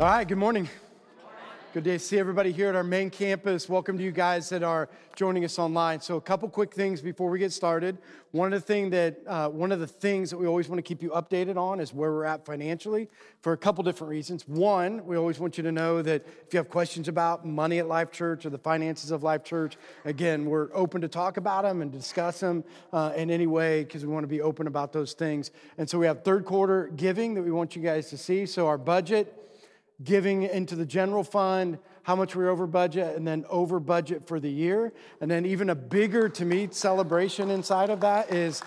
All right, good morning. Good day to see everybody here at our main campus. Welcome to you guys that are joining us online. So, a couple quick things before we get started. One of the thing that uh, one of the things that we always want to keep you updated on is where we're at financially for a couple different reasons. One, we always want you to know that if you have questions about money at Life Church or the finances of Life Church, again, we're open to talk about them and discuss them uh, in any way because we want to be open about those things. And so, we have third quarter giving that we want you guys to see. So, our budget giving into the general fund, how much we're over budget, and then over budget for the year. And then, even a bigger to me celebration inside of that is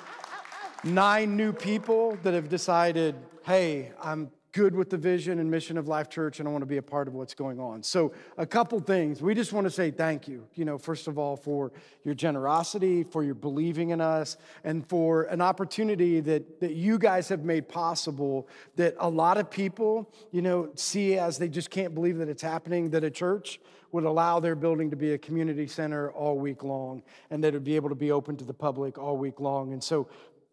nine new people that have decided, hey, I'm good with the vision and mission of Life Church, and I want to be a part of what's going on. So, a couple things. We just want to say thank you, you know, first of all, for your generosity, for your believing in us, and for an opportunity that, that you guys have made possible that a lot of people, you know, see as they just can't believe that it's happening, that a church would allow their building to be a community center all week long and that it would be able to be open to the public all week long. And so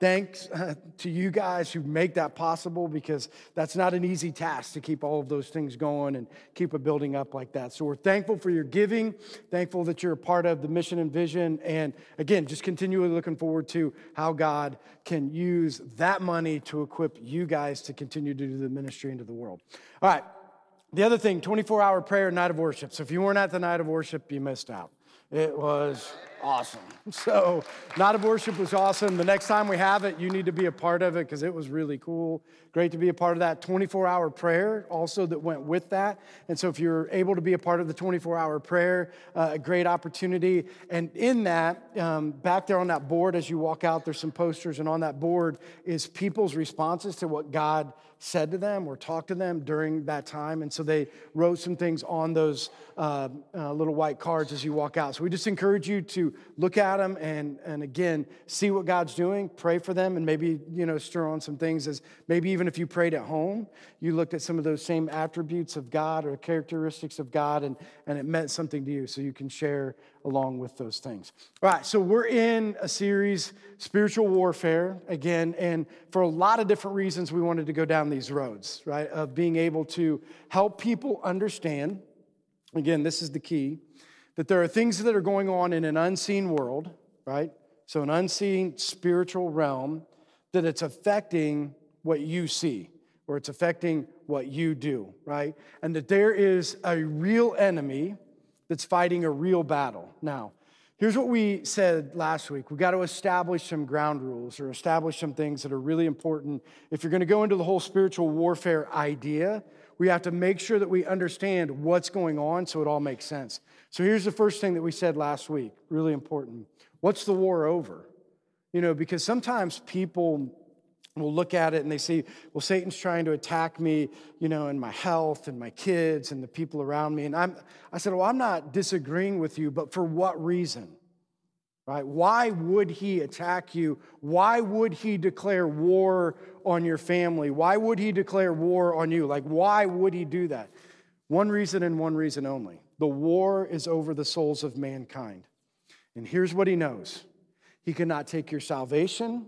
Thanks uh, to you guys who make that possible because that's not an easy task to keep all of those things going and keep a building up like that. So we're thankful for your giving, thankful that you're a part of the mission and vision, and again, just continually looking forward to how God can use that money to equip you guys to continue to do the ministry into the world. All right. The other thing 24 hour prayer, night of worship. So if you weren't at the night of worship, you missed out. It was awesome. So, Night of Worship was awesome. The next time we have it, you need to be a part of it because it was really cool. Great to be a part of that 24 hour prayer also that went with that. And so, if you're able to be a part of the 24 hour prayer, uh, a great opportunity. And in that, um, back there on that board as you walk out, there's some posters, and on that board is people's responses to what God said to them or talked to them during that time. And so they wrote some things on those uh, uh, little white cards as you walk out. So we just encourage you to look at them and, and again, see what God's doing, pray for them, and maybe, you know, stir on some things as maybe even if you prayed at home, you looked at some of those same attributes of God or characteristics of God and, and it meant something to you. So you can share along with those things. All right, so we're in a series, Spiritual Warfare, again, and for a lot of different reasons, we wanted to go down these roads, right, of being able to help people understand. Again, this is the key that there are things that are going on in an unseen world, right? So, an unseen spiritual realm that it's affecting what you see or it's affecting what you do, right? And that there is a real enemy that's fighting a real battle. Now, here's what we said last week we got to establish some ground rules or establish some things that are really important. If you're going to go into the whole spiritual warfare idea, we have to make sure that we understand what's going on so it all makes sense. So here's the first thing that we said last week, really important. What's the war over? You know, because sometimes people will look at it and they say, well, Satan's trying to attack me, you know, and my health and my kids and the people around me. And I'm, I said, well, I'm not disagreeing with you, but for what reason? Right? Why would he attack you? Why would he declare war on your family? Why would he declare war on you? Like, why would he do that? One reason and one reason only the war is over the souls of mankind. And here's what he knows He cannot take your salvation,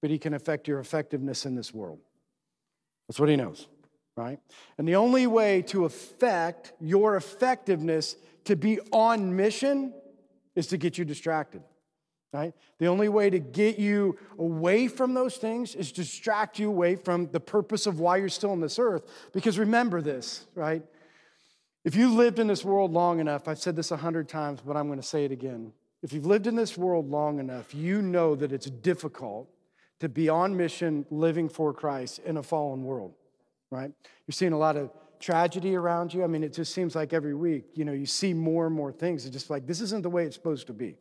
but he can affect your effectiveness in this world. That's what he knows, right? And the only way to affect your effectiveness to be on mission is to get you distracted, right? The only way to get you away from those things is distract you away from the purpose of why you're still on this earth. Because remember this, right? If you lived in this world long enough, I've said this a hundred times, but I'm going to say it again. If you've lived in this world long enough, you know that it's difficult to be on mission living for Christ in a fallen world, right? You're seeing a lot of tragedy around you. I mean, it just seems like every week, you know, you see more and more things. It's just like, this isn't the way it's supposed to be,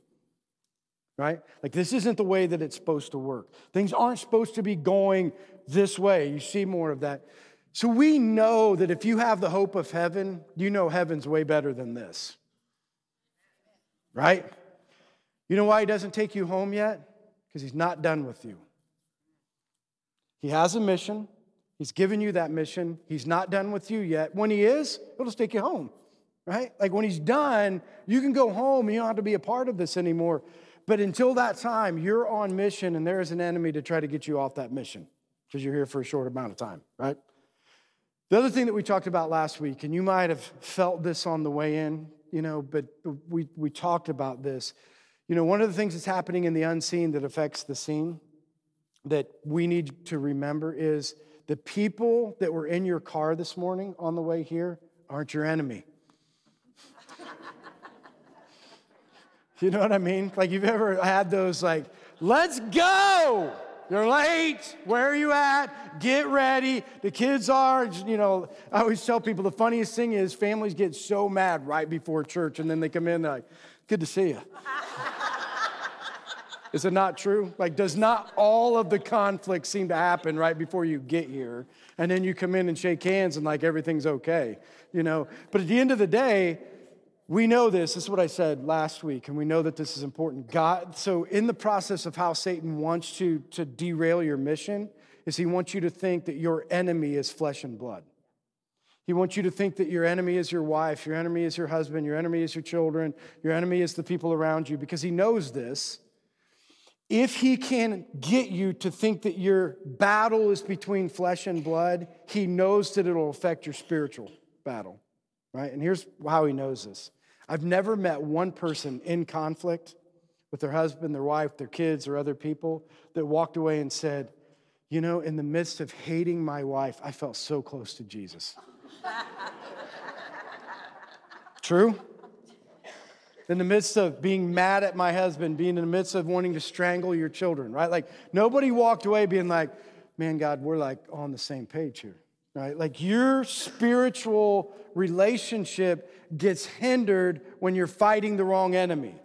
right? Like, this isn't the way that it's supposed to work. Things aren't supposed to be going this way. You see more of that. So we know that if you have the hope of heaven, you know heaven's way better than this, right? You know why he doesn't take you home yet? Because he's not done with you. He has a mission. He's given you that mission. He's not done with you yet. When he is, he'll just take you home, right? Like when he's done, you can go home. You don't have to be a part of this anymore. But until that time, you're on mission, and there is an enemy to try to get you off that mission because you're here for a short amount of time, right? The other thing that we talked about last week, and you might have felt this on the way in, you know, but we, we talked about this. You know, one of the things that's happening in the unseen that affects the seen that we need to remember is the people that were in your car this morning on the way here aren't your enemy. you know what I mean? Like, you've ever had those, like, let's go! You're late. Where are you at? Get ready. The kids are, you know, I always tell people the funniest thing is families get so mad right before church and then they come in like, good to see you. is it not true? Like, does not all of the conflict seem to happen right before you get here? And then you come in and shake hands and like everything's okay, you know? But at the end of the day, we know this. This is what I said last week, and we know that this is important. God, so in the process of how Satan wants to, to derail your mission, is he wants you to think that your enemy is flesh and blood. He wants you to think that your enemy is your wife, your enemy is your husband, your enemy is your children, your enemy is the people around you, because he knows this. If he can get you to think that your battle is between flesh and blood, he knows that it'll affect your spiritual battle, right? And here's how he knows this I've never met one person in conflict with their husband, their wife, their kids, or other people that walked away and said, You know, in the midst of hating my wife, I felt so close to Jesus. True? In the midst of being mad at my husband, being in the midst of wanting to strangle your children, right? Like nobody walked away being like, man, God, we're like on the same page here right? Like your spiritual relationship gets hindered when you're fighting the wrong enemy.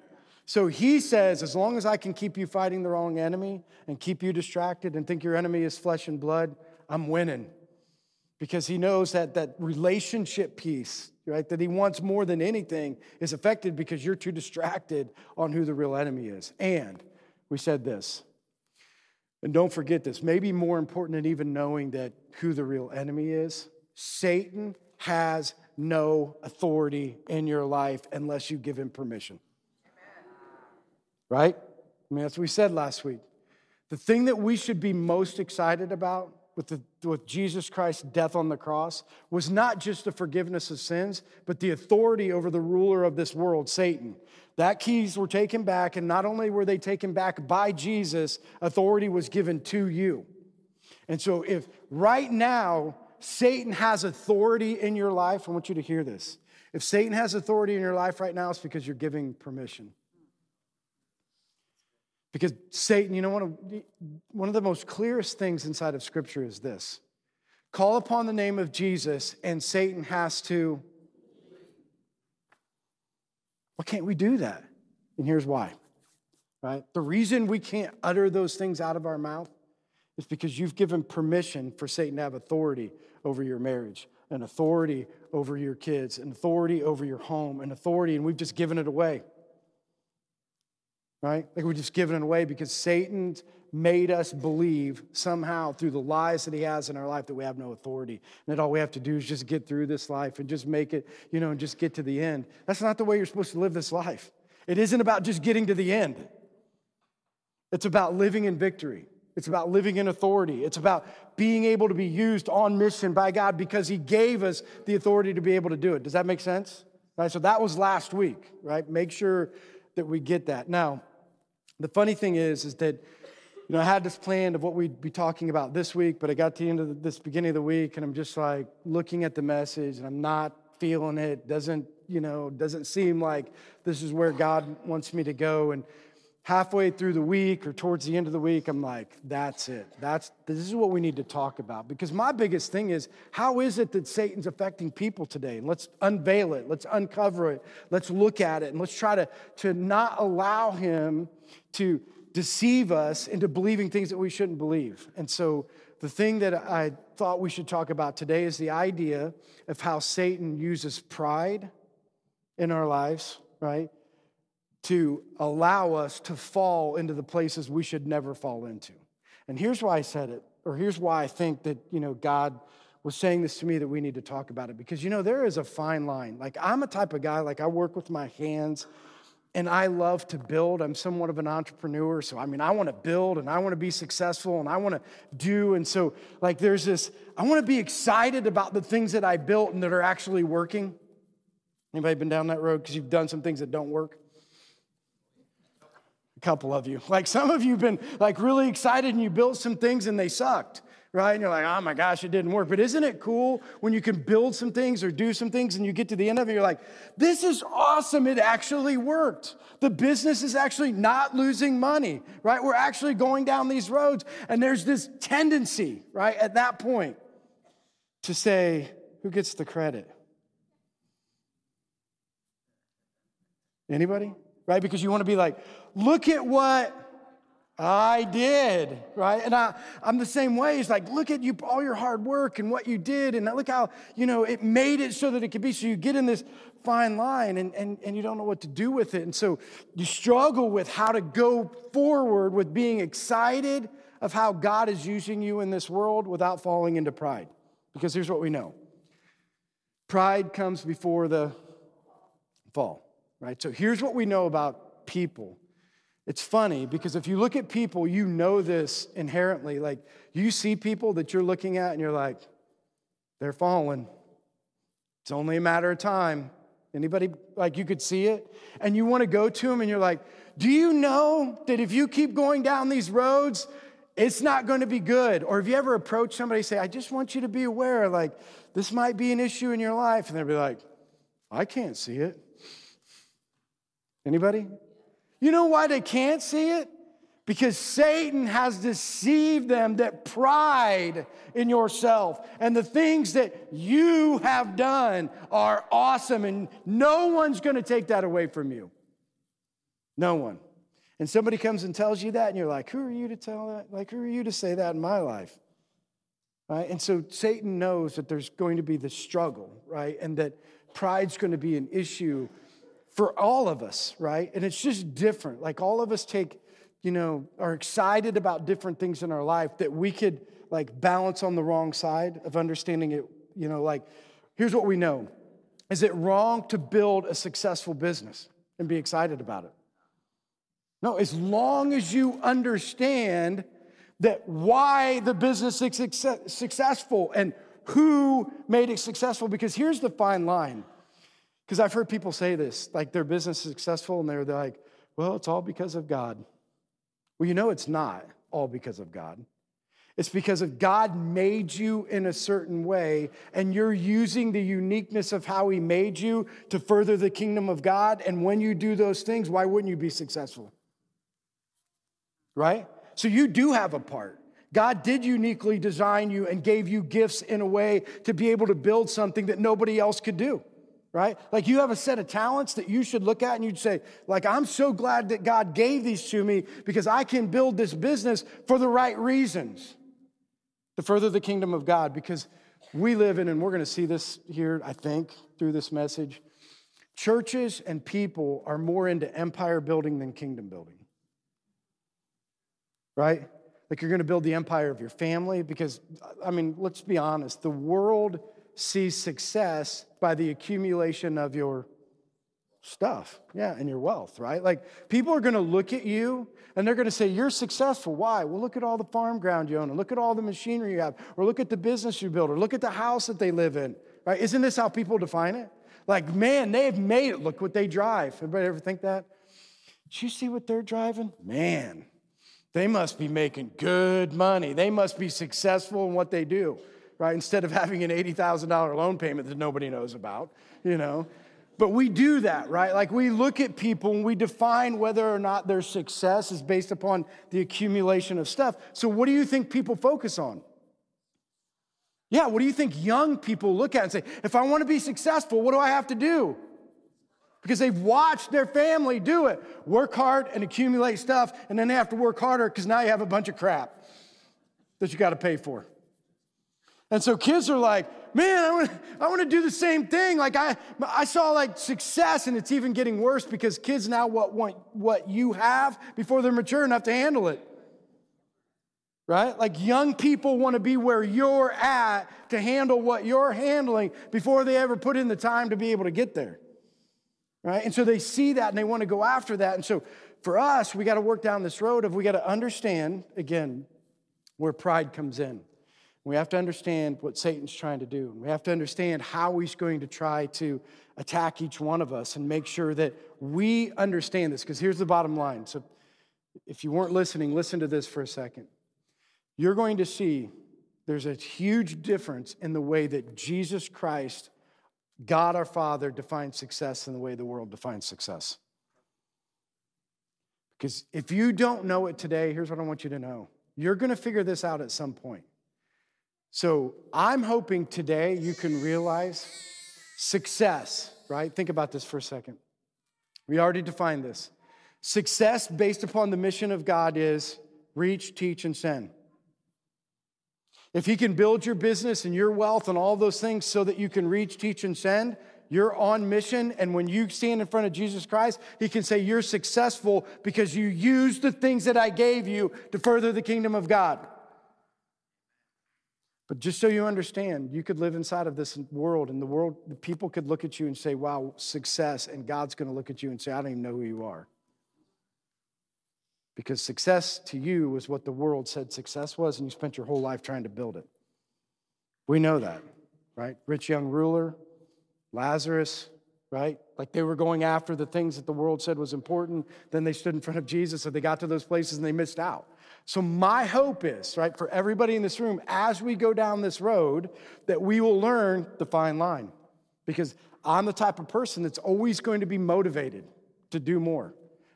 So he says, as long as I can keep you fighting the wrong enemy and keep you distracted and think your enemy is flesh and blood, I'm winning. Because he knows that that relationship piece, right, that he wants more than anything is affected because you're too distracted on who the real enemy is. And we said this and don't forget this, maybe more important than even knowing that who the real enemy is, Satan has no authority in your life unless you give him permission. Right? I mean, that's what we said last week. The thing that we should be most excited about with, the, with Jesus Christ's death on the cross was not just the forgiveness of sins, but the authority over the ruler of this world, Satan. That keys were taken back, and not only were they taken back by Jesus, authority was given to you. And so, if right now Satan has authority in your life, I want you to hear this. If Satan has authority in your life right now, it's because you're giving permission. Because Satan, you know, one of, one of the most clearest things inside of Scripture is this call upon the name of Jesus, and Satan has to why can't we do that? And here's why, right? The reason we can't utter those things out of our mouth is because you've given permission for Satan to have authority over your marriage, and authority over your kids, and authority over your home, and authority, and we've just given it away. Right? Like we're just giving it away because Satan made us believe somehow through the lies that he has in our life that we have no authority. And that all we have to do is just get through this life and just make it, you know, and just get to the end. That's not the way you're supposed to live this life. It isn't about just getting to the end, it's about living in victory. It's about living in authority. It's about being able to be used on mission by God because He gave us the authority to be able to do it. Does that make sense? Right? So that was last week, right? Make sure that we get that. Now, the funny thing is, is that you know, I had this plan of what we'd be talking about this week, but I got to the end of this beginning of the week and I'm just like looking at the message and I'm not feeling it. Doesn't, you know, doesn't seem like this is where God wants me to go. And halfway through the week or towards the end of the week, I'm like, that's it. That's this is what we need to talk about. Because my biggest thing is how is it that Satan's affecting people today? And let's unveil it, let's uncover it, let's look at it, and let's try to, to not allow him to deceive us into believing things that we shouldn't believe. And so, the thing that I thought we should talk about today is the idea of how Satan uses pride in our lives, right? To allow us to fall into the places we should never fall into. And here's why I said it, or here's why I think that, you know, God was saying this to me that we need to talk about it because, you know, there is a fine line. Like, I'm a type of guy, like, I work with my hands and I love to build. I'm somewhat of an entrepreneur. So, I mean, I want to build and I want to be successful and I want to do. And so, like, there's this, I want to be excited about the things that I built and that are actually working. Anybody been down that road because you've done some things that don't work? A couple of you. Like, some of you have been like really excited and you built some things and they sucked right? And you're like, oh my gosh, it didn't work. But isn't it cool when you can build some things or do some things and you get to the end of it, you're like, this is awesome. It actually worked. The business is actually not losing money, right? We're actually going down these roads. And there's this tendency, right, at that point to say, who gets the credit? Anybody? Right? Because you want to be like, look at what I did, right? And I, I'm the same way. It's like, look at you, all your hard work and what you did, and look how, you know, it made it so that it could be. So you get in this fine line and, and, and you don't know what to do with it. And so you struggle with how to go forward with being excited of how God is using you in this world without falling into pride. Because here's what we know pride comes before the fall, right? So here's what we know about people it's funny because if you look at people, you know this inherently. Like you see people that you're looking at and you're like, they're falling. It's only a matter of time. Anybody like you could see it? And you want to go to them and you're like, do you know that if you keep going down these roads, it's not going to be good? Or have you ever approached somebody say, I just want you to be aware, like, this might be an issue in your life? And they'll be like, I can't see it. Anybody? You know why they can't see it? Because Satan has deceived them that pride in yourself and the things that you have done are awesome, and no one's gonna take that away from you. No one. And somebody comes and tells you that, and you're like, Who are you to tell that? Like, who are you to say that in my life? Right? And so Satan knows that there's going to be this struggle, right? And that pride's going to be an issue for all of us, right? And it's just different. Like all of us take, you know, are excited about different things in our life that we could like balance on the wrong side of understanding it. You know, like here's what we know Is it wrong to build a successful business and be excited about it? No, as long as you understand that why the business is successful and who made it successful, because here's the fine line because I've heard people say this, like their business is successful, and they're, they're like, well, it's all because of God. Well, you know, it's not all because of God. It's because of God made you in a certain way, and you're using the uniqueness of how He made you to further the kingdom of God. And when you do those things, why wouldn't you be successful? Right? So you do have a part. God did uniquely design you and gave you gifts in a way to be able to build something that nobody else could do right? Like you have a set of talents that you should look at and you'd say, like, I'm so glad that God gave these to me because I can build this business for the right reasons to further the kingdom of God. Because we live in, and we're going to see this here, I think, through this message. Churches and people are more into empire building than kingdom building. Right? Like you're going to build the empire of your family because, I mean, let's be honest, the world sees success by the accumulation of your stuff, yeah, and your wealth, right? Like people are gonna look at you and they're gonna say, You're successful. Why? Well, look at all the farm ground you own, and look at all the machinery you have, or look at the business you build, or look at the house that they live in, right? Isn't this how people define it? Like, man, they've made it. Look what they drive. Everybody ever think that? Did you see what they're driving? Man, they must be making good money. They must be successful in what they do right? Instead of having an $80,000 loan payment that nobody knows about, you know. But we do that, right? Like we look at people and we define whether or not their success is based upon the accumulation of stuff. So, what do you think people focus on? Yeah, what do you think young people look at and say, if I want to be successful, what do I have to do? Because they've watched their family do it. Work hard and accumulate stuff, and then they have to work harder because now you have a bunch of crap that you got to pay for. And so kids are like, man, I want, I want to do the same thing. Like I, I saw like success and it's even getting worse because kids now what want what you have before they're mature enough to handle it. Right? Like young people want to be where you're at to handle what you're handling before they ever put in the time to be able to get there. right? And so they see that and they want to go after that. And so for us, we got to work down this road of we got to understand, again, where pride comes in. We have to understand what Satan's trying to do. We have to understand how he's going to try to attack each one of us and make sure that we understand this. Because here's the bottom line. So if you weren't listening, listen to this for a second. You're going to see there's a huge difference in the way that Jesus Christ, God our Father, defines success and the way the world defines success. Because if you don't know it today, here's what I want you to know you're going to figure this out at some point. So I'm hoping today you can realize success, right? Think about this for a second. We already defined this. Success based upon the mission of God is reach, teach, and send. If He can build your business and your wealth and all those things so that you can reach, teach, and send, you're on mission. And when you stand in front of Jesus Christ, He can say, You're successful because you used the things that I gave you to further the kingdom of God. But just so you understand, you could live inside of this world, and the world, the people could look at you and say, Wow, success. And God's going to look at you and say, I don't even know who you are. Because success to you was what the world said success was, and you spent your whole life trying to build it. We know that, right? Rich young ruler, Lazarus, right? Like they were going after the things that the world said was important. Then they stood in front of Jesus, so they got to those places and they missed out. So, my hope is, right, for everybody in this room, as we go down this road, that we will learn the fine line. Because I'm the type of person that's always going to be motivated to do more.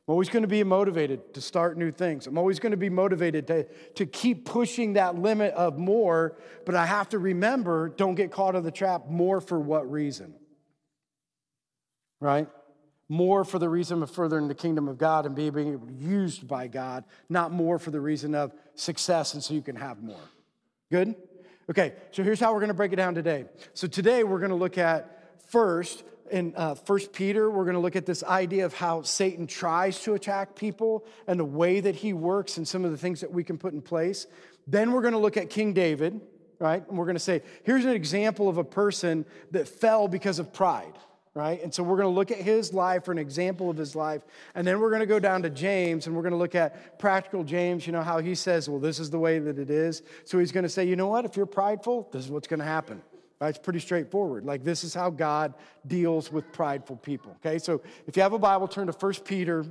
I'm always going to be motivated to start new things. I'm always going to be motivated to, to keep pushing that limit of more, but I have to remember don't get caught in the trap. More for what reason? Right? More for the reason of furthering the kingdom of God and being used by God, not more for the reason of success and so you can have more. Good? Okay, so here's how we're to break it down today. So today we're to look at first in uh, 1 Peter, we're going to look at this idea of how Satan tries to attack people and the way that he works and some of the things that we can put in place. Then we're going to look at King David, right? And we're going to say, here's an example of a person that fell because of pride, right? And so we're going to look at his life or an example of his life. And then we're going to go down to James and we're going to look at practical James, you know, how he says, well, this is the way that it is. So he's going to say, you know what? If you're prideful, this is what's going to happen. Right? It's pretty straightforward. Like, this is how God deals with prideful people. Okay, so if you have a Bible, turn to 1 Peter.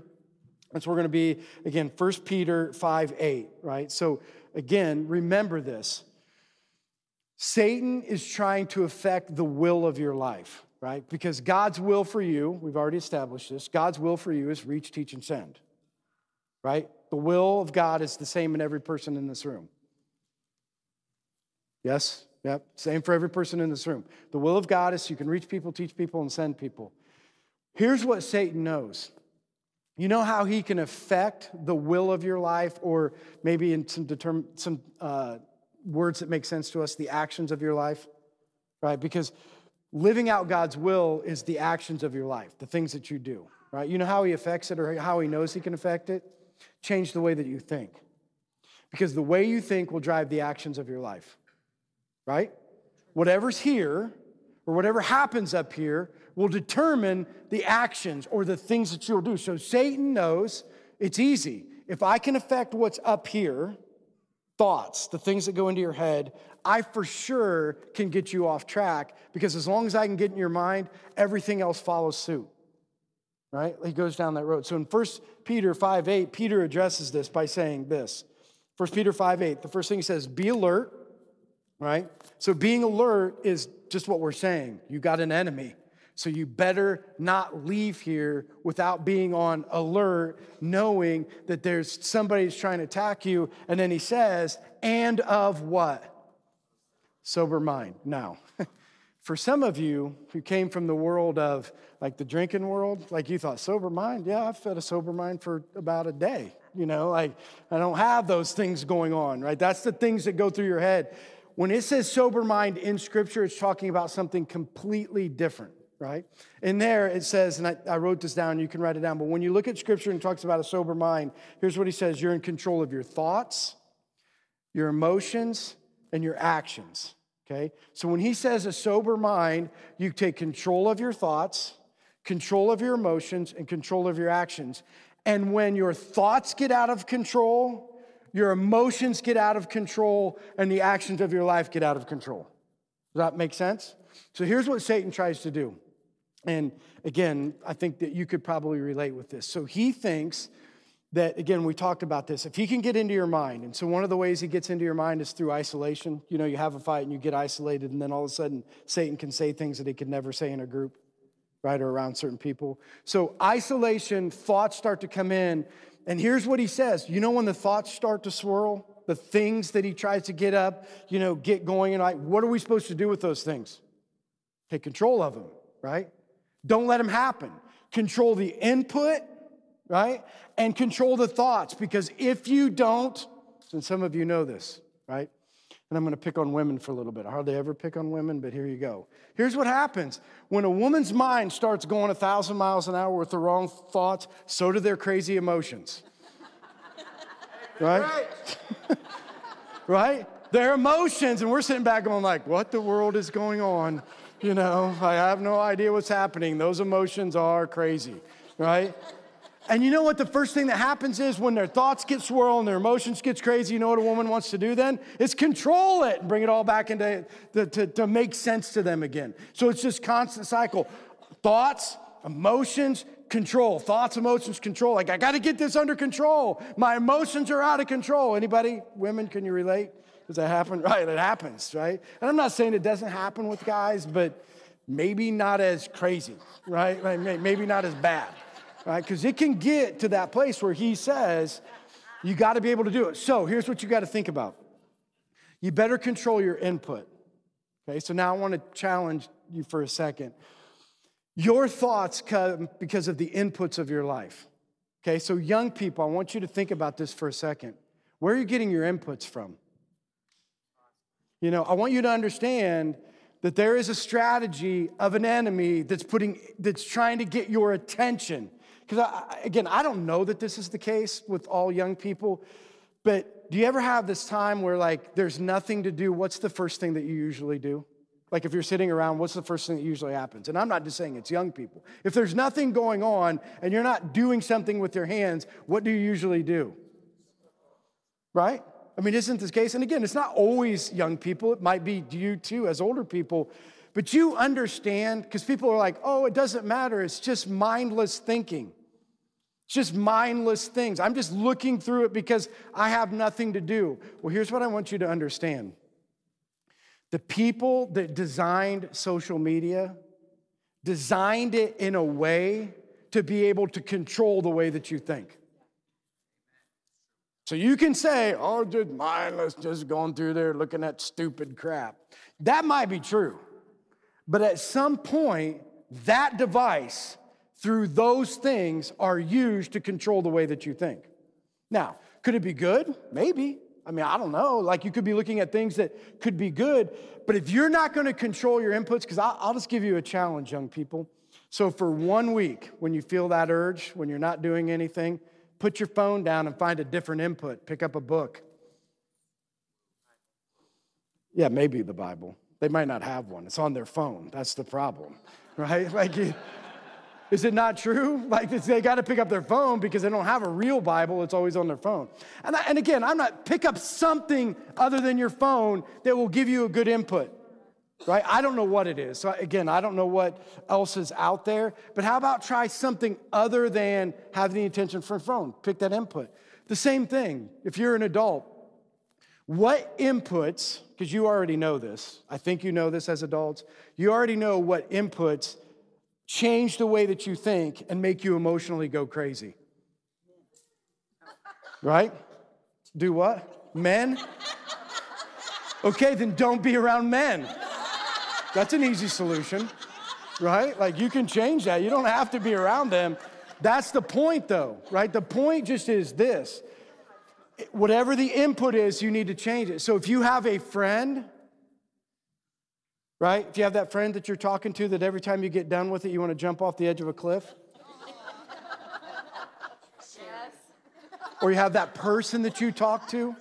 And so we're going to be again, 1 Peter 5 8, right? So, again, remember this Satan is trying to affect the will of your life, right? Because God's will for you, we've already established this, God's will for you is reach, teach, and send, right? The will of God is the same in every person in this room. Yes? Yep, same for every person in this room. The will of God is you can reach people, teach people, and send people. Here's what Satan knows. You know how he can affect the will of your life, or maybe in some, determ- some uh, words that make sense to us, the actions of your life, right? Because living out God's will is the actions of your life, the things that you do, right? You know how he affects it or how he knows he can affect it? Change the way that you think. Because the way you think will drive the actions of your life right? Whatever's here or whatever happens up here will determine the actions or the things that you'll do. So Satan knows it's easy. If I can affect what's up here, thoughts, the things that go into your head, I for sure can get you off track because as long as I can get in your mind, everything else follows suit. Right? He goes down that road. So in 1 Peter 5 8, Peter addresses this by saying this. 1 Peter 5 8, the first thing he says, be alert right? So being alert is just what we're saying. You got an enemy. So you better not leave here without being on alert, knowing that there's somebody who's trying to attack you. And then he says, and of what? Sober mind. Now, for some of you who came from the world of like the drinking world, like you thought, sober mind? Yeah, I've fed a sober mind for about a day. You know, like I don't have those things going on, right? That's the things that go through your head. When it says sober mind in Scripture, it's talking about something completely different, right? In there, it says, and I, I, wrote this down, you can write it down, but when you look at Scripture and talks about a sober mind, here's what he says you're in control of your thoughts, your emotions, and your actions, okay? So when he says a sober mind, you take control of your thoughts, control of your emotions, and control of your actions. And when your thoughts get out of control, your emotions get out of control, and the actions of your life get out of control. Does that make sense? So here's what Satan tries to do. And again, I think that you could probably relate with this. So he thinks that, again, we talked about this. If he can get into your mind, and so one of the ways he gets into your mind is through isolation. You know, you have a fight and you get isolated, and then all of a sudden, Satan can say things that he could never say in a group, right, or around certain people. So, isolation, thoughts start to come in. And here's what he says You know, when the thoughts start to swirl, the things that he tries to get up, you know, get going, and like, what are we supposed to do with those things? Take control of them, right? Don't let them happen. Control the input right? And control the thoughts because if you don't, and some of you know this, right? And I'm going to pick on women for a little bit. I hardly ever pick on women, but here you go. Here's what happens when a woman's mind starts going a thousand miles an hour with the wrong thoughts, so do their crazy emotions. right? right? Their emotions, and we're sitting back and going like, what the world is going on? You know, I have no idea what's happening. Those emotions are crazy, right? And you know what the first thing that happens is when their thoughts get swirled and their emotions gets crazy, you know what a woman wants to do then? Is control it and bring it all back into the, to, to make sense to them again. So it's just constant cycle. Thoughts, emotions, control. Thoughts, emotions, control. Like I got to get this under control. My emotions are out of control. Anybody, women, can you relate? Does that happen? Right, it happens, right? And I'm not saying it doesn't happen with guys, but maybe not as crazy, right? Like, Maybe not as bad right? Because it can get to that place where he says, you got to be able to do it. So here's what you got to think about you better control your input. Okay, so now I want to challenge you for a second. Your thoughts come because of the inputs of your life. Okay, so young people, I want you to think about this for a second. Where are you getting your inputs from? You know, I want you to understand that there is a strategy of an enemy that's putting that's trying to get your attention. Because again, I don't know that this is the case with all young people, but do you ever have this time where like there's nothing to do? What's the first thing that you usually do? Like if you're sitting around, what's the first thing that usually happens? And I'm not just saying it's young people. If there's nothing going on and you're not doing something with your hands, what do you usually do? Right? I mean, isn't this case? And again, it's not always young people. It might be you too as older people. But you understand, because people are like, oh, it doesn't matter. It's just mindless thinking. It's just mindless things. I'm just looking through it because I have nothing to do. Well, here's what I want you to understand the people that designed social media designed it in a way to be able to control the way that you think. So you can say, oh, just mindless, just going through there looking at stupid crap. That might be true. But at some point, that device, through those things, are used to control the way that you think. Now, could it be good? Maybe. I mean, I don't know. Like you could be looking at things that could be good, but if you're not going to control your inputs, because I'll, I'll just give you a challenge, young people. So for one week, when you feel that urge, when you're not doing anything, put your phone down and find a different input. Pick up a book. Yeah, maybe the Bible. They might not have one. It's on their phone. That's the problem, right? Like, is it not true? Like, they got to pick up their phone because they don't have a real Bible. It's always on their phone. And, I, and again, I'm not, pick up something other than your phone that will give you a good input, right? I don't know what it is. So, again, I don't know what else is out there. But how about try something other than having the attention for a phone? Pick that input. The same thing, if you're an adult, what inputs, because you already know this, I think you know this as adults, you already know what inputs change the way that you think and make you emotionally go crazy. Right? Do what? Men? Okay, then don't be around men. That's an easy solution, right? Like you can change that. You don't have to be around them. That's the point, though, right? The point just is this whatever the input is, you need to change it. So if you have a friend, right? If you have that friend that you're talking to that every time you get done with it, you want to jump off the edge of a cliff. Yes. Or you have that person that you talk to.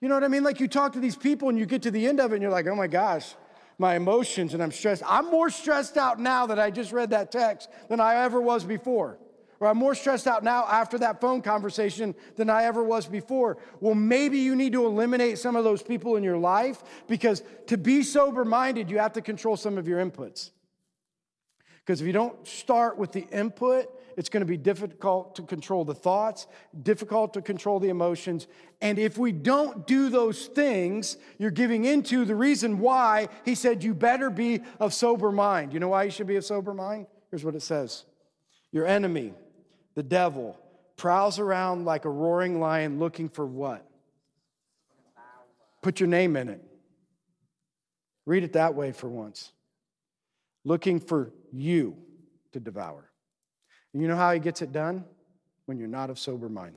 You know what I mean? Like you talk to these people and you get to the end of it and you're like, oh my gosh, my emotions and I'm stressed. I'm more stressed out now that I just read that text than I ever was before. Or I'm more stressed out now after that phone conversation than I ever was before. Well, maybe you need to eliminate some of those people in your life because to be sober minded, you have to control some of your inputs. Because if you don't start with the input, it's going to be difficult to control the thoughts, difficult to control the emotions. And if we don't do those things, you're giving into the reason why he said you better be of sober mind. You know why you should be of sober mind? Here's what it says Your enemy, the devil, prowls around like a roaring lion looking for what? Put your name in it. Read it that way for once looking for you to devour. And you know how he gets it done? When you're not of sober mind.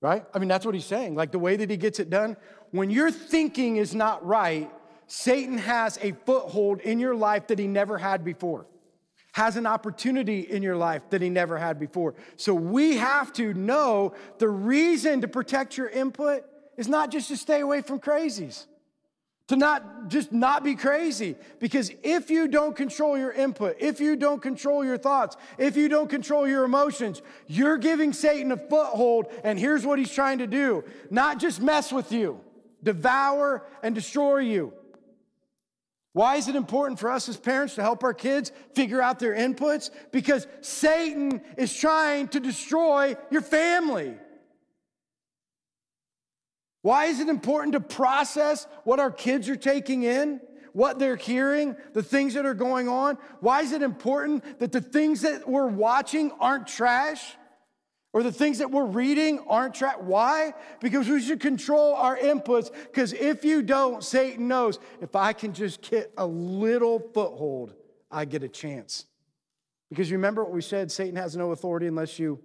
Right? I mean, that's what he's saying. Like the way that he gets it done, when your thinking is not right, Satan has a foothold in your life that he never had before, has an opportunity in your life that he never had before. So we have to know the reason to protect your input is not just to stay away from crazies to not just not be crazy. Because if you don't control your input if you don't control your thoughts if you don't control your emotions you're giving satan a foothold and here's what he's trying to do. Not just mess with you devour and destroy you. Why is it important for us as parents to help our kids figure out their inputs? Because satan is trying to destroy your family why is it important to process what our kids are taking in, what they're hearing, the things that are going on? Why is it important that the things that we're watching aren't trash? Or the things that we're reading aren't trash? Why? Because we should control our inputs. Because if you don't, Satan knows if I can just get a little foothold, I get a chance. Because remember what we said Satan has no authority unless you,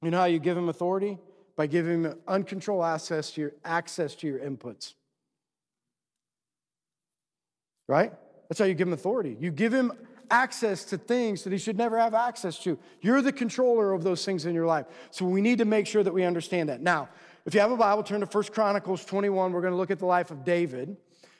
you know how you give him authority? By giving him uncontrolled access to your, access to your inputs. Right? That's how you give him authority. You give him access to things that he should never have access to. You're the controller of those things in your life. So we need to make sure that we understand that. Now, if you have a Bible, turn to 1 Chronicles 21. We're going to look at the life of David.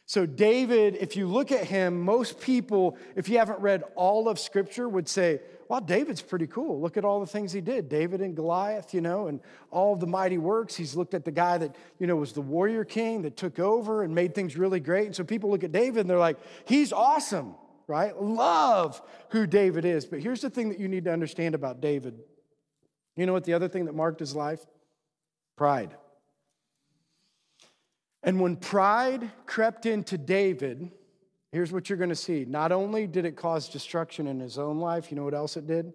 So, David, if you look at him, most people, if you haven't read all of Scripture, would say, wow, David's pretty cool. Look at all the things he did. David and Goliath, you know, and all the mighty works. He's looked at the guy that, you know, was the warrior king that took over and made things really great. And so people look at David and they're like, he's awesome, right? Love who David is. But here's the thing that you need to understand about David. You know what the other thing that marked his life? Pride. And when pride crept into David, Here's what you're going to see. Not only did it cause destruction in his own life, you know what else it did? It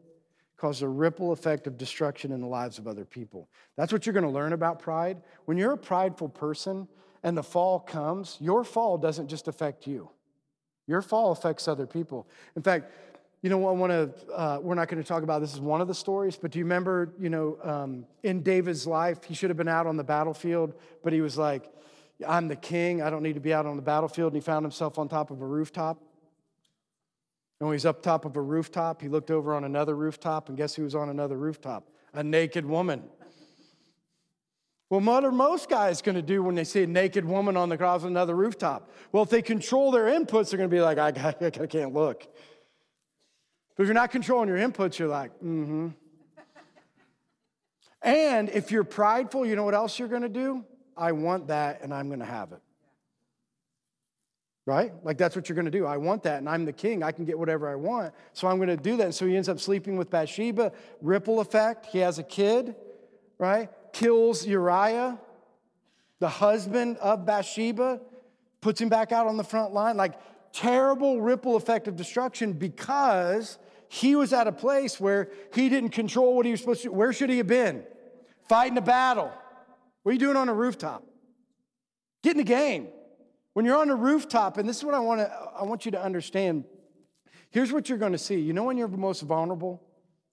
caused a ripple effect of destruction in the lives of other people. That's what you're going to learn about pride. When you're a prideful person and the fall comes, your fall doesn't just affect you. Your fall affects other people. In fact, you know, what I want to, uh, we're not going to talk about this is one of the stories, but do you remember, you know, um, in David's life, he should have been out on the battlefield, but he was like, I'm the king. I don't need to be out on the battlefield. And he found himself on top of a rooftop. And when he's up top of a rooftop, he looked over on another rooftop, and guess who was on another rooftop? A naked woman. Well, what are most guys going to do when they see a naked woman on the cross of another rooftop? Well, if they control their inputs, they're going to be like, I, I, I can't look. But if you're not controlling your inputs, you're like, mm hmm. And if you're prideful, you know what else you're going to do? I want that and I'm going to have it. Right? Like that's what you're going to do. I want that and I'm the king. I can get whatever I want. So I'm going to do that. And so he ends up sleeping with Bathsheba. Ripple effect. He has a kid, right? Kills Uriah, the husband of Bathsheba, puts him back out on the front line. Like terrible ripple effect of destruction because he was at a place where he didn't control what he was supposed to. Where should he have been? Fighting a battle. What are you doing on a rooftop? Get in the game. When you're on a rooftop, and this is what I want to I want you to understand. Here's what you're going to see. You know when you're most vulnerable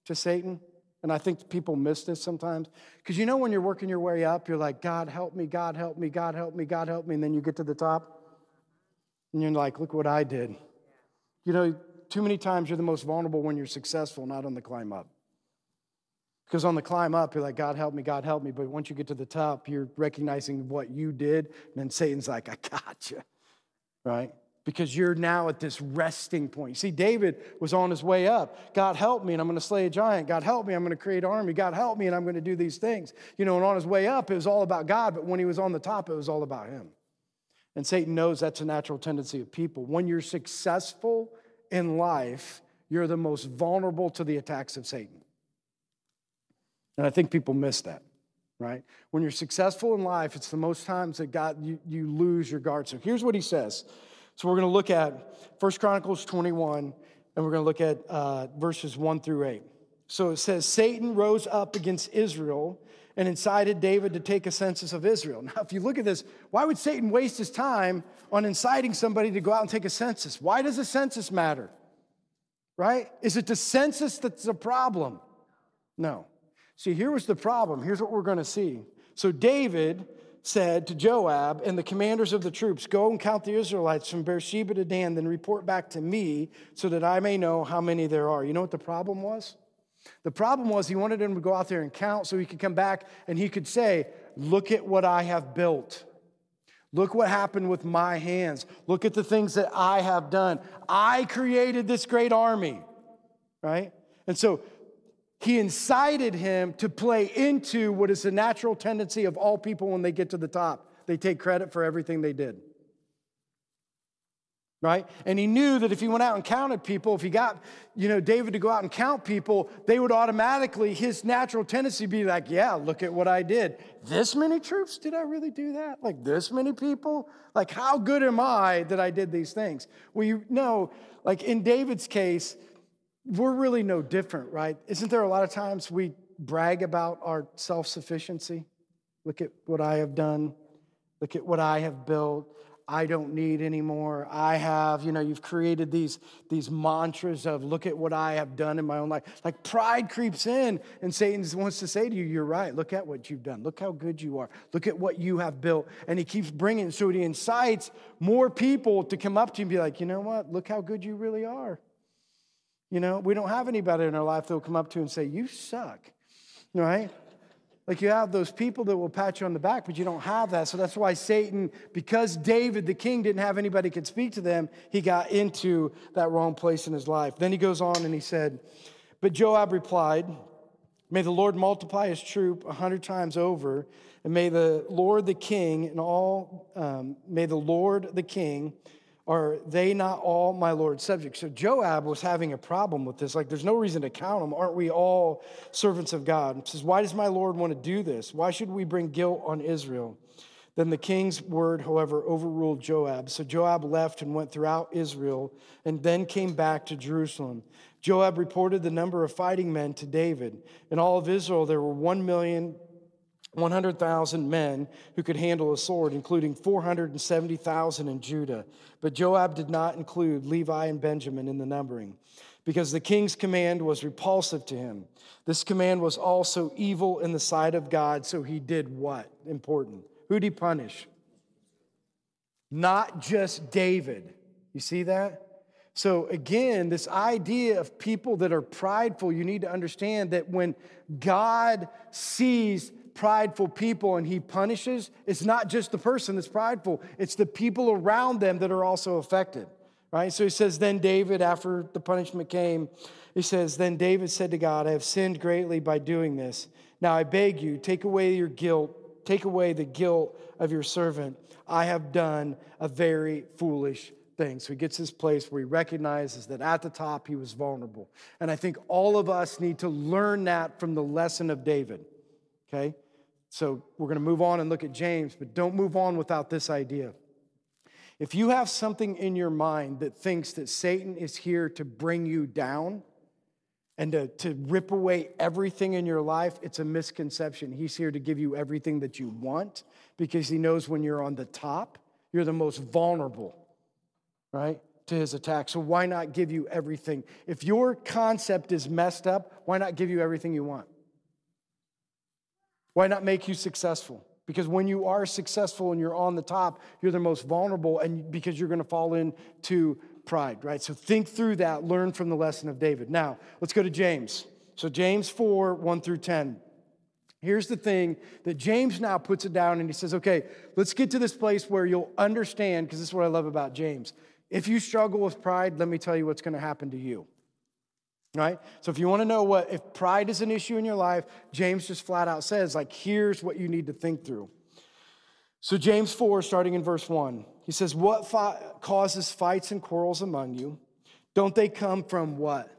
to Satan? And I think people miss this sometimes. Because you know when you're working your way up, you're like, God help me, God help me, God help me, God help me. And then you get to the top, and you're like, look what I did. You know, too many times you're the most vulnerable when you're successful, not on the climb up. Because on the climb up, you're like, God help me, God help me. But once you get to the top, you're recognizing what you did. And then Satan's like, I got you, right? Because you're now at this resting point. See, David was on his way up. God help me, and I'm going to slay a giant. God help me, I'm going to create an army. God help me, and I'm going to do these things. You know, and on his way up, it was all about God. But when he was on the top, it was all about him. And Satan knows that's a natural tendency of people. When you're successful in life, you're the most vulnerable to the attacks of Satan. And I think people miss that, right? When you're successful in life, it's the most times that God you, you lose your guard. So here's what he says. So we're going to look at First Chronicles 21, and we're going to look at uh, verses 1 through 8. So it says, Satan rose up against Israel and incited David to take a census of Israel. Now, if you look at this, why would Satan waste his time on inciting somebody to go out and take a census? Why does a census matter? Right? Is it the census that's the problem? No. See, here was the problem. Here's what we're going to see. So David said to Joab and the commanders of the troops, Go and count the Israelites from Beersheba to Dan, then report back to me so that I may know how many there are. You know what the problem was? The problem was he wanted them to go out there and count so he could come back and he could say, Look at what I have built. Look what happened with my hands. Look at the things that I have done. I created this great army, right? And so he incited him to play into what is the natural tendency of all people when they get to the top. They take credit for everything they did. Right? And he knew that if he went out and counted people, if he got, you know, David to go out and count people, they would automatically, his natural tendency be like, yeah, look at what I did. This many troops? Did I really do that? Like this many people? Like, how good am I that I did these things? Well, you know, like in David's case, we're really no different, right? Isn't there a lot of times we brag about our self sufficiency? Look at what I have done. Look at what I have built. I don't need anymore. I have, you know, you've created these, these mantras of look at what I have done in my own life. Like pride creeps in, and Satan wants to say to you, You're right. Look at what you've done. Look how good you are. Look at what you have built. And he keeps bringing, so he incites more people to come up to you and be like, You know what? Look how good you really are. You know, we don't have anybody in our life that will come up to and say, You suck, right? Like you have those people that will pat you on the back, but you don't have that. So that's why Satan, because David the king didn't have anybody could speak to them, he got into that wrong place in his life. Then he goes on and he said, But Joab replied, May the Lord multiply his troop a hundred times over, and may the Lord the king and all, um, may the Lord the king are they not all my Lord's subjects? So Joab was having a problem with this. Like, there's no reason to count them. Aren't we all servants of God? He says, Why does my Lord want to do this? Why should we bring guilt on Israel? Then the king's word, however, overruled Joab. So Joab left and went throughout Israel and then came back to Jerusalem. Joab reported the number of fighting men to David. In all of Israel, there were 1 million 100,000 men who could handle a sword, including 470,000 in Judah. But Joab did not include Levi and Benjamin in the numbering because the king's command was repulsive to him. This command was also evil in the sight of God, so he did what? Important. Who'd he punish? Not just David. You see that? So, again, this idea of people that are prideful, you need to understand that when God sees prideful people and he punishes, it's not just the person that's prideful, it's the people around them that are also affected. Right? So he says, Then David, after the punishment came, he says, Then David said to God, I have sinned greatly by doing this. Now I beg you, take away your guilt, take away the guilt of your servant. I have done a very foolish thing. So he gets this place where he recognizes that at the top he was vulnerable. And I think all of us need to learn that from the lesson of David. Okay? So we're going to move on and look at James, but don't move on without this idea. If you have something in your mind that thinks that Satan is here to bring you down and to, to rip away everything in your life, it's a misconception. He's here to give you everything that you want because he knows when you're on the top, you're the most vulnerable, right, to his attack. So why not give you everything? If your concept is messed up, why not give you everything you want? Why not make you successful? Because when you are successful and you're on the top, you're the most vulnerable, and because you're going to fall into pride, right? So think through that, learn from the lesson of David. Now, let's go to James. So, James 4 1 through 10. Here's the thing that James now puts it down and he says, okay, let's get to this place where you'll understand, because this is what I love about James. If you struggle with pride, let me tell you what's going to happen to you. Right? So if you want to know what, if pride is an issue in your life, James just flat out says, like, here's what you need to think through. So, James 4, starting in verse 1, he says, What fi- causes fights and quarrels among you? Don't they come from what?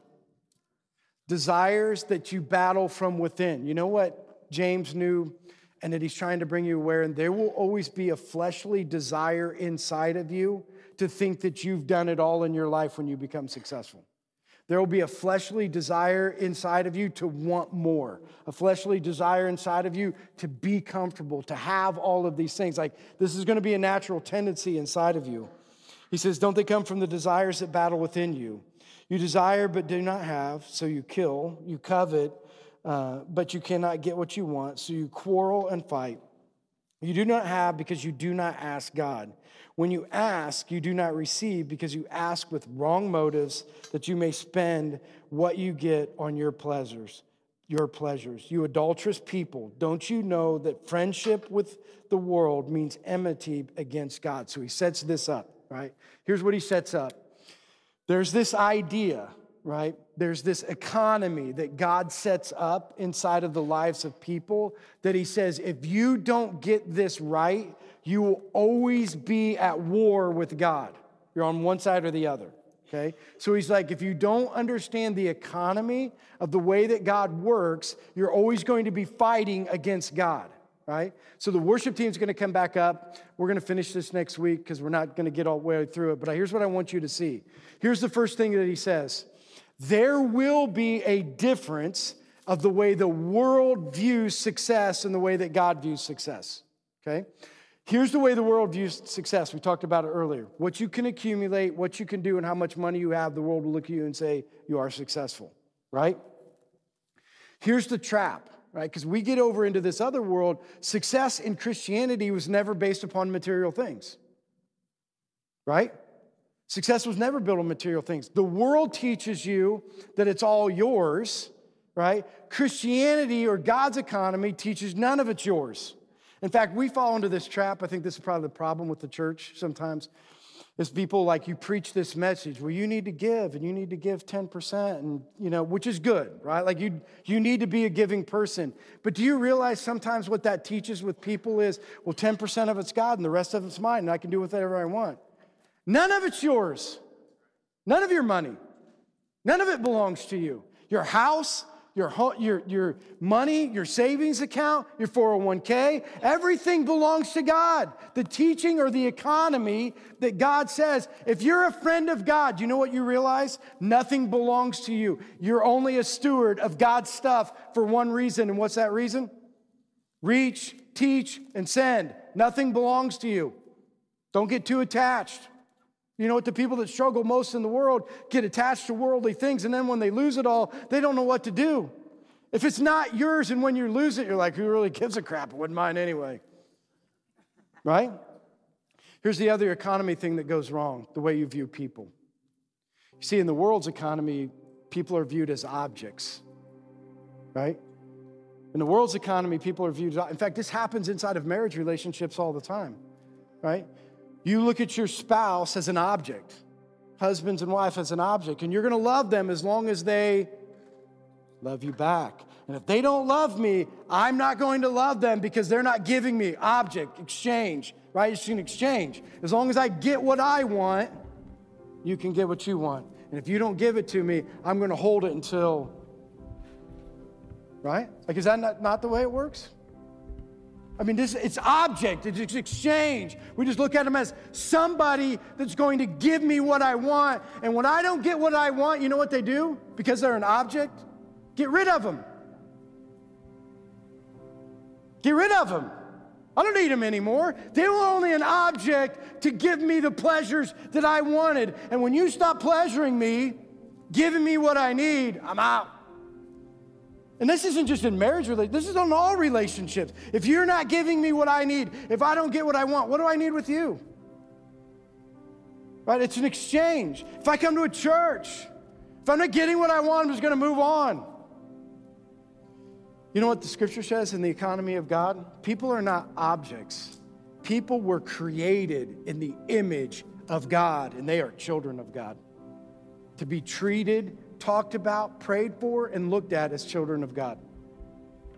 Desires that you battle from within. You know what James knew and that he's trying to bring you aware? And there will always be a fleshly desire inside of you to think that you've done it all in your life when you become successful. There will be a fleshly desire inside of you to want more, a fleshly desire inside of you to be comfortable, to have all of these things. Like this is going to be a natural tendency inside of you. He says, Don't they come from the desires that battle within you? You desire but do not have, so you kill. You covet, uh, but you cannot get what you want, so you quarrel and fight. You do not have because you do not ask God. When you ask, you do not receive because you ask with wrong motives that you may spend what you get on your pleasures. Your pleasures. You adulterous people, don't you know that friendship with the world means enmity against God? So he sets this up, right? Here's what he sets up there's this idea, right? There's this economy that God sets up inside of the lives of people that he says, if you don't get this right, you will always be at war with God. You're on one side or the other. Okay? So he's like, if you don't understand the economy of the way that God works, you're always going to be fighting against God, right? So the worship team's going to come back up. We're going to finish this next week because we're not going to get all the way through it. But here's what I want you to see. Here's the first thing that he says there will be a difference of the way the world views success and the way that God views success, okay? Here's the way the world views success. We talked about it earlier. What you can accumulate, what you can do, and how much money you have, the world will look at you and say, You are successful, right? Here's the trap, right? Because we get over into this other world. Success in Christianity was never based upon material things, right? Success was never built on material things. The world teaches you that it's all yours, right? Christianity or God's economy teaches none of it's yours. In fact, we fall into this trap. I think this is probably the problem with the church sometimes. Is people like you preach this message, well, you need to give and you need to give 10%, and you know, which is good, right? Like you you need to be a giving person. But do you realize sometimes what that teaches with people is, well, 10% of it's God and the rest of it's mine, and I can do whatever I want. None of it's yours. None of your money. None of it belongs to you. Your house, your, your, your money, your savings account, your 401k, everything belongs to God. The teaching or the economy that God says, if you're a friend of God, you know what you realize? Nothing belongs to you. You're only a steward of God's stuff for one reason. And what's that reason? Reach, teach, and send. Nothing belongs to you. Don't get too attached. You know what? The people that struggle most in the world get attached to worldly things, and then when they lose it all, they don't know what to do. If it's not yours, and when you lose it, you're like, who really gives a crap? It wasn't mine anyway. Right? Here's the other economy thing that goes wrong the way you view people. You see, in the world's economy, people are viewed as objects, right? In the world's economy, people are viewed, in fact, this happens inside of marriage relationships all the time, right? You look at your spouse as an object, husbands and wife as an object, and you're going to love them as long as they love you back. And if they don't love me, I'm not going to love them because they're not giving me object, exchange, right? It's an exchange. As long as I get what I want, you can get what you want. And if you don't give it to me, I'm going to hold it until, right? Like, is that not, not the way it works? I mean, this, it's object, it's exchange. We just look at them as somebody that's going to give me what I want. And when I don't get what I want, you know what they do? Because they're an object? Get rid of them. Get rid of them. I don't need them anymore. They were only an object to give me the pleasures that I wanted. And when you stop pleasuring me, giving me what I need, I'm out. And this isn't just in marriage relationships, this is on all relationships. If you're not giving me what I need, if I don't get what I want, what do I need with you? Right? It's an exchange. If I come to a church, if I'm not getting what I want, I'm just going to move on. You know what the scripture says in the economy of God? People are not objects. People were created in the image of God, and they are children of God. To be treated, talked about, prayed for, and looked at as children of God.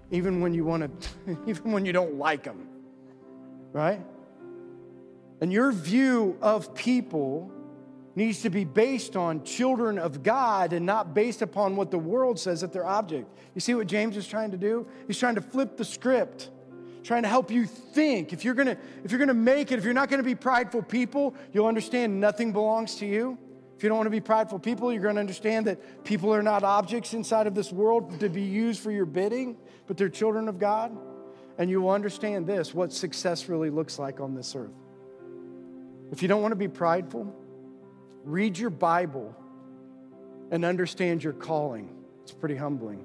Even when you want to, even when you don't like them, right? And your view of people needs to be based on children of God and not based upon what the world says that they're object. You see what James is trying to do? He's trying to flip the script, trying to help you think. If you're gonna, if you're gonna make it, if you're not gonna be prideful people, you'll understand nothing belongs to you. If you don't want to be prideful people, you're going to understand that people are not objects inside of this world to be used for your bidding, but they're children of God. And you will understand this what success really looks like on this earth. If you don't want to be prideful, read your Bible and understand your calling. It's pretty humbling.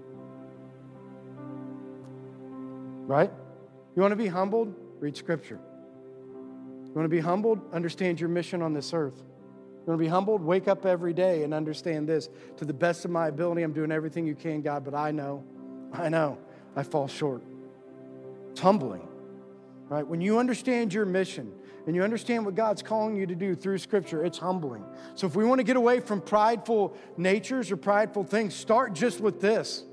Right? You want to be humbled? Read Scripture. You want to be humbled? Understand your mission on this earth. You want to be humbled? Wake up every day and understand this. To the best of my ability, I'm doing everything you can, God, but I know, I know I fall short. It's humbling, right? When you understand your mission, and you understand what God's calling you to do through Scripture, it's humbling. So if we want to get away from prideful natures or prideful things, start just with this.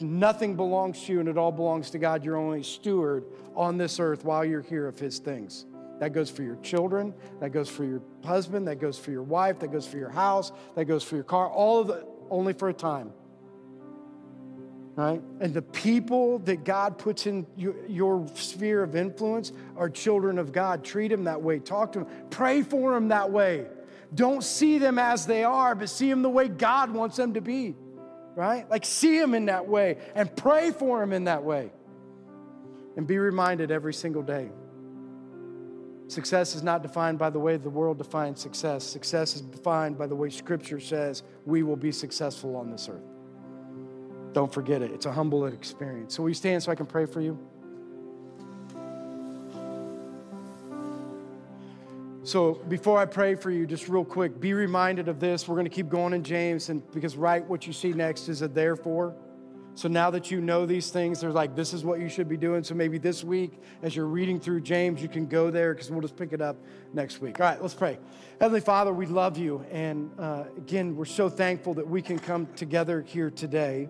Nothing belongs to you and it all belongs to God. You're only steward on this earth while you're here of His things. That goes for your children, that goes for your husband, that goes for your wife, that goes for your house, that goes for your car, all of only for a time right? And the people that God puts in your, your, sphere of influence are children of God. Treat them that way. Talk to them. Pray for them that way. Don't see them as they are, but see them the way God wants them to be, right? Like see them in that way and pray for them in that way. And be reminded every single day. Success is not defined by the way the world defines success. Success is defined by the way Scripture says we will be successful on this earth. Don't forget it. It's a humble experience. So, will you stand so I can pray for you? So, before I pray for you, just real quick, be reminded of this. We're going to keep going in James, and because right what you see next is a therefore. So now that you know these things, they're like, this is what you should be doing. So maybe this week, as you're reading through James, you can go there because we'll just pick it up next week. All right, let's pray. Heavenly Father, we love you. And uh, again, we're so thankful that we can come together here today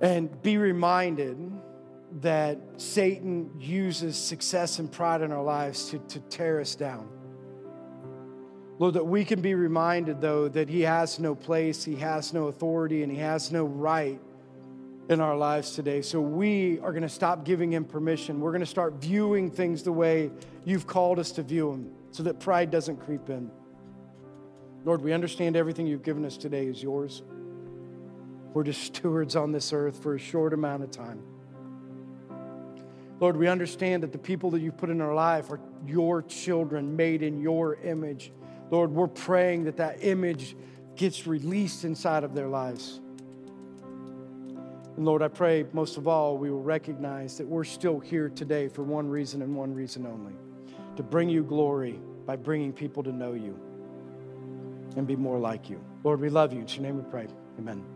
and be reminded that Satan uses success and pride in our lives to, to tear us down. Lord, that we can be reminded, though, that He has no place, He has no authority, and He has no right in our lives today. So we are going to stop giving Him permission. We're going to start viewing things the way you've called us to view them so that pride doesn't creep in. Lord, we understand everything you've given us today is yours. We're just stewards on this earth for a short amount of time. Lord, we understand that the people that you've put in our life are your children made in your image. Lord, we're praying that that image gets released inside of their lives. And Lord, I pray most of all, we will recognize that we're still here today for one reason and one reason only to bring you glory by bringing people to know you and be more like you. Lord, we love you. In your name we pray. Amen.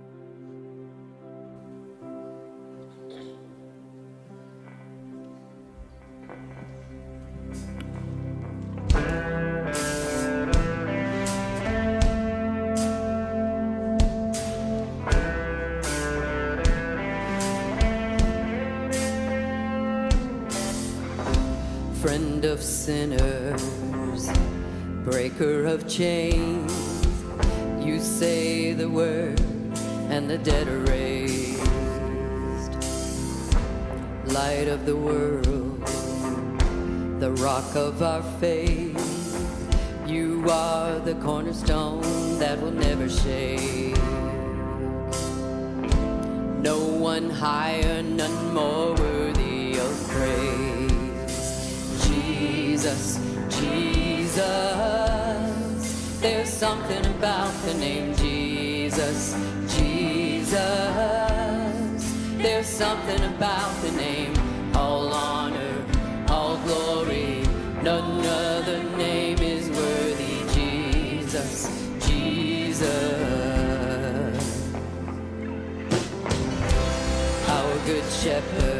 Breaker of chains. You say the word, and the dead are raised. Light of the world, the rock of our faith. You are the cornerstone that will never shake. No one higher, none more worthy of praise. Jesus. There's something about the name Jesus. Jesus. There's something about the name. All honor, all glory. None other name is worthy. Jesus. Jesus. Our good shepherd.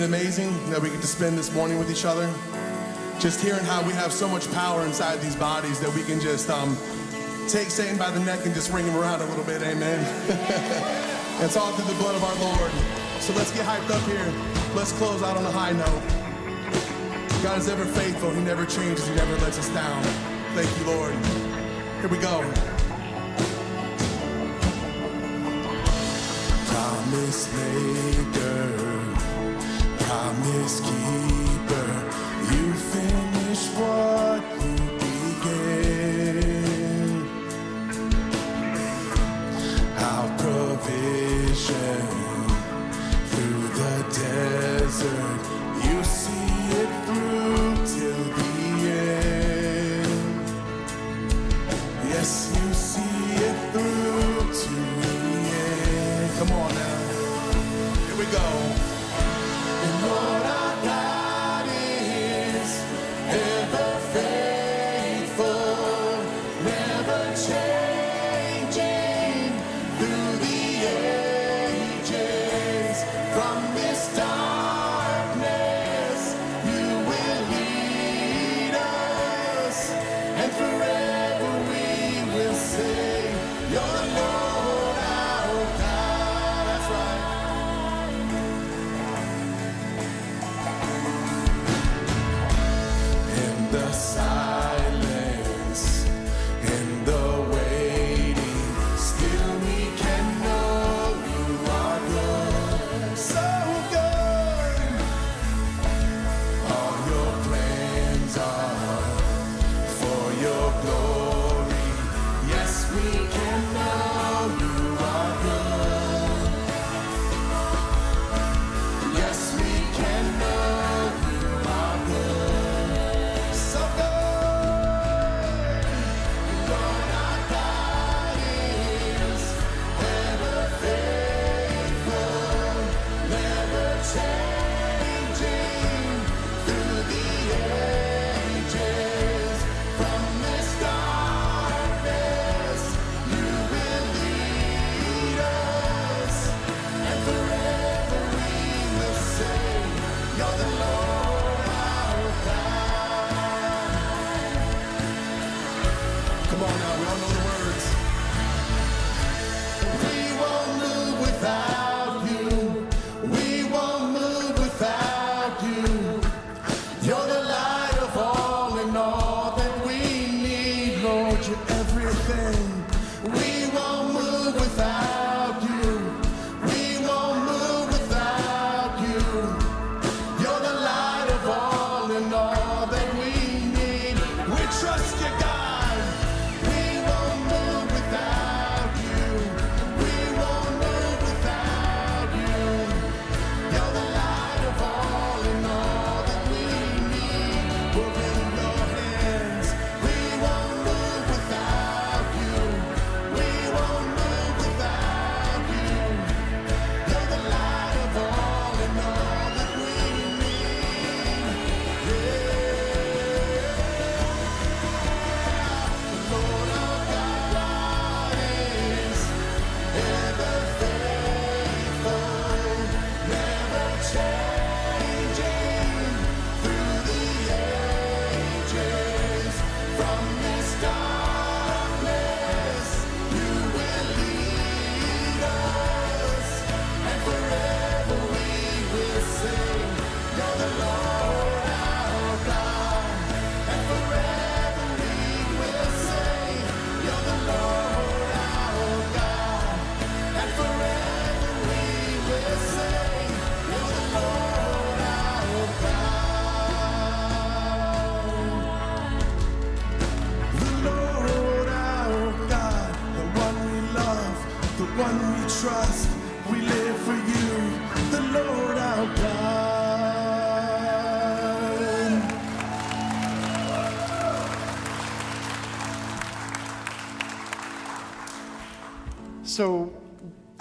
it amazing that we get to spend this morning with each other? Just hearing how we have so much power inside these bodies that we can just um, take Satan by the neck and just wring him around a little bit, amen? it's all through the blood of our Lord. So let's get hyped up here. Let's close out on a high note. God is ever faithful. He never changes. He never lets us down. Thank you, Lord. Here we go. Promise maker. mesquinha.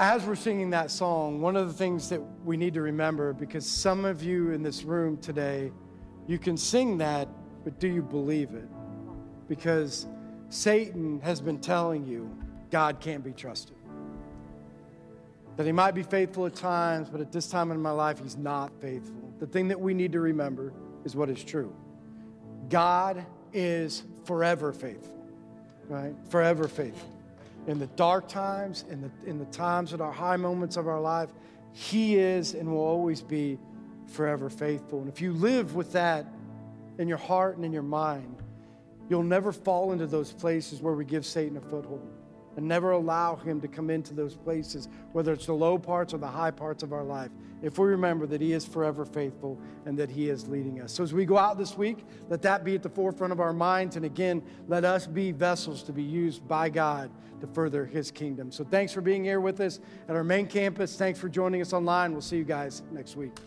As we're singing that song, one of the things that we need to remember, because some of you in this room today, you can sing that, but do you believe it? Because Satan has been telling you God can't be trusted. That he might be faithful at times, but at this time in my life, he's not faithful. The thing that we need to remember is what is true God is forever faithful, right? Forever faithful in the dark times, in the, in the times at our high moments of our life, He is and will always be forever faithful. And if you live with that in your heart and in your mind, you'll never fall into those places where we give Satan a foothold and never allow him to come into those places, whether it's the low parts or the high parts of our life, if we remember that he is forever faithful and that he is leading us. So as we go out this week, let that be at the forefront of our minds. And again, let us be vessels to be used by God to further his kingdom. So thanks for being here with us at our main campus. Thanks for joining us online. We'll see you guys next week.